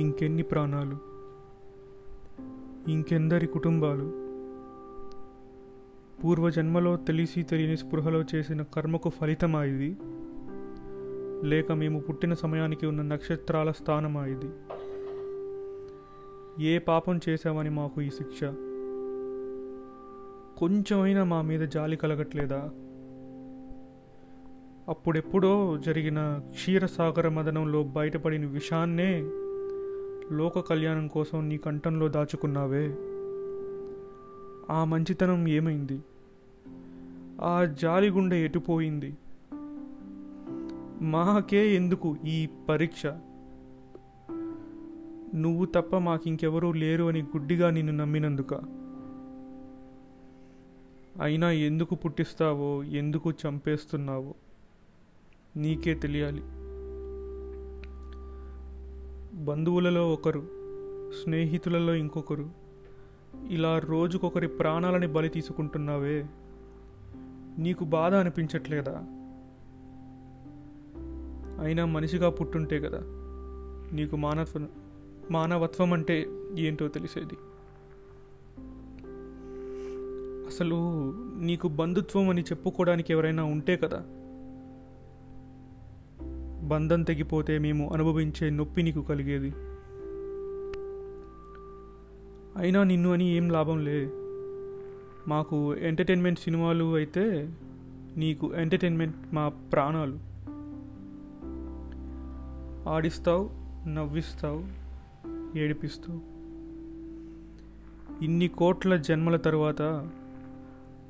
ఇంకెన్ని ప్రాణాలు ఇంకెందరి కుటుంబాలు. పూర్వజన్మలో తెలిసి తెలియని స్పృహలో చేసిన కర్మకు ఫలితమా ఇది? లేక మేము పుట్టిన సమయానికి ఉన్న నక్షత్రాల స్థానమా ఇది? ఏ పాపం చేశామని మాకు ఈ శిక్ష? కొంచెమైనా మా మీద జాలి కలగట్లేదా? అప్పుడెప్పుడో జరిగిన క్షీరసాగర మదనంలో బయటపడిన విషాన్నే లోక కళ్యాణం కోసం నీ కంఠంలో దాచుకున్నావే. ఆ మంచితనం ఏమైంది? ఆ జాలిగుండె ఎటుపోయింది? మాకే ఎందుకు ఈ పరీక్ష? నువ్వు తప్ప మాకింకెవరూ లేరు అని గుడ్డిగా నిన్ను నమ్మినందుక. అయినా ఎందుకు పుట్టిస్తావో ఎందుకు చంపేస్తున్నావో? నీకే తెలియాలి. బంధువులలో ఒకరు స్నేహితులలో ఇంకొకరు ఇలా రోజుకొకరి ప్రాణాలని బలి తీసుకుంటున్నావే. నీకు బాధ అనిపించట్లేదా? అయినా మనిషిగా పుట్టుంటే కదా నీకు మానవ మానవత్వం అంటే ఏంటో తెలిసేది. అసలు నీకు బంధుత్వం అని చెప్పుకోవడానికి ఎవరైనా ఉంటే కదా బంధం తెగిపోతే మేము అనుభవించే నొప్పి నీకు కలిగేది. అయినా నిన్ను అని ఏం లాభం లే. మాకు ఎంటర్టైన్మెంట్ సినిమాలు అయితే నీకు ఎంటర్టైన్మెంట్ మా ప్రాణాలు. ఆడిస్తావు నవ్విస్తావు ఏడిపిస్తావు. ఇన్ని కోట్ల జన్మల తరువాత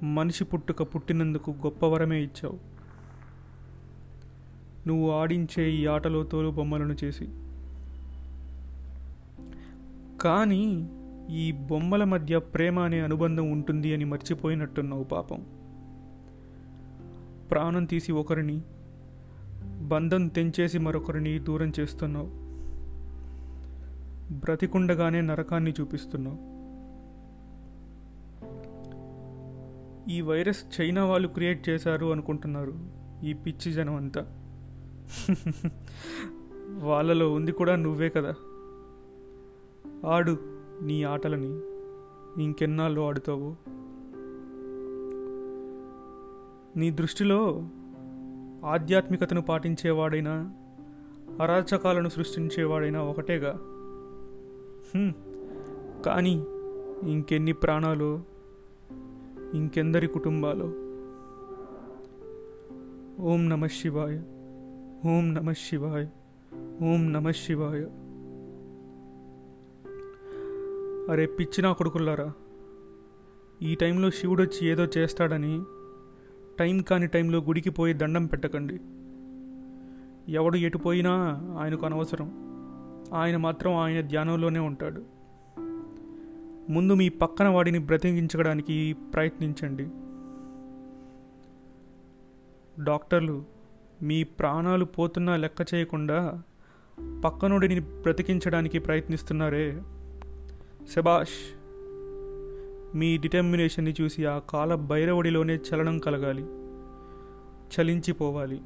మనిషి పుట్టుక పుట్టినందుకు గొప్ప వరమే ఇచ్చావు. నువ్వు ఆడించే ఈ ఆటలో తోలు బొమ్మలను చేసి. కానీ ఈ బొమ్మల మధ్య ప్రేమ అనే అనుబంధం ఉంటుంది అని మర్చిపోయినట్టున్నావు పాపం. ప్రాణం తీసి ఒకరిని బంధం తెంచేసి మరొకరిని దూరం చేస్తున్నావు. బ్రతికుండగానే నరకాన్ని చూపిస్తున్నావు. ఈ వైరస్ చైనా వాళ్ళు క్రియేట్ చేశారు అనుకుంటున్నారు ఈ పిచ్చి జనం అంతా వాళ్ళలో ఉంది కూడా నువ్వే కదా. ఆడు నీ ఆటలని ఇంకెన్నాళ్ళు ఆడుతావు? నీ దృష్టిలో ఆధ్యాత్మికతను పాటించేవాడైనా అరాచకాలను సృష్టించేవాడైనా ఒకటేగా? కానీ ఇంకెన్ని ప్రాణాలు ఇంకెందరి కుటుంబాలు? ఓం నమ శివాయ. ఓం నమ శివాయ ఓం నమ శివాయ. అరే పిచ్చినా కొడుకుల్లారా ఈ టైంలో శివుడు వచ్చి ఏదో చేస్తాడని టైం కాని టైంలో గుడికి పోయి దండం పెట్టకండి. ఎవడు ఎటు పోయినా ఆయనకు అనవసరం. ఆయన మాత్రం ఆయన ధ్యానంలోనే ఉంటాడు. ముందు మీ పక్కన వాడిని బ్రతికించడానికి ప్రయత్నించండి. డాక్టర్లు మీ ప్రాణాలు పోతున్నా లెక్క చేయకుండా పక్కనుడిని బ్రతికించడానికి ప్రయత్నిస్తున్నారే. శబాష్ మీ డిటర్మినేషన్ని చూసి ఆ కాల భైరవుడిలోనే చలనం కలగాలి. చలించిపోవాలి.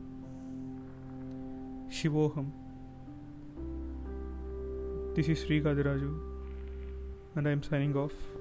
శివోహం. This is Sri and and signing off.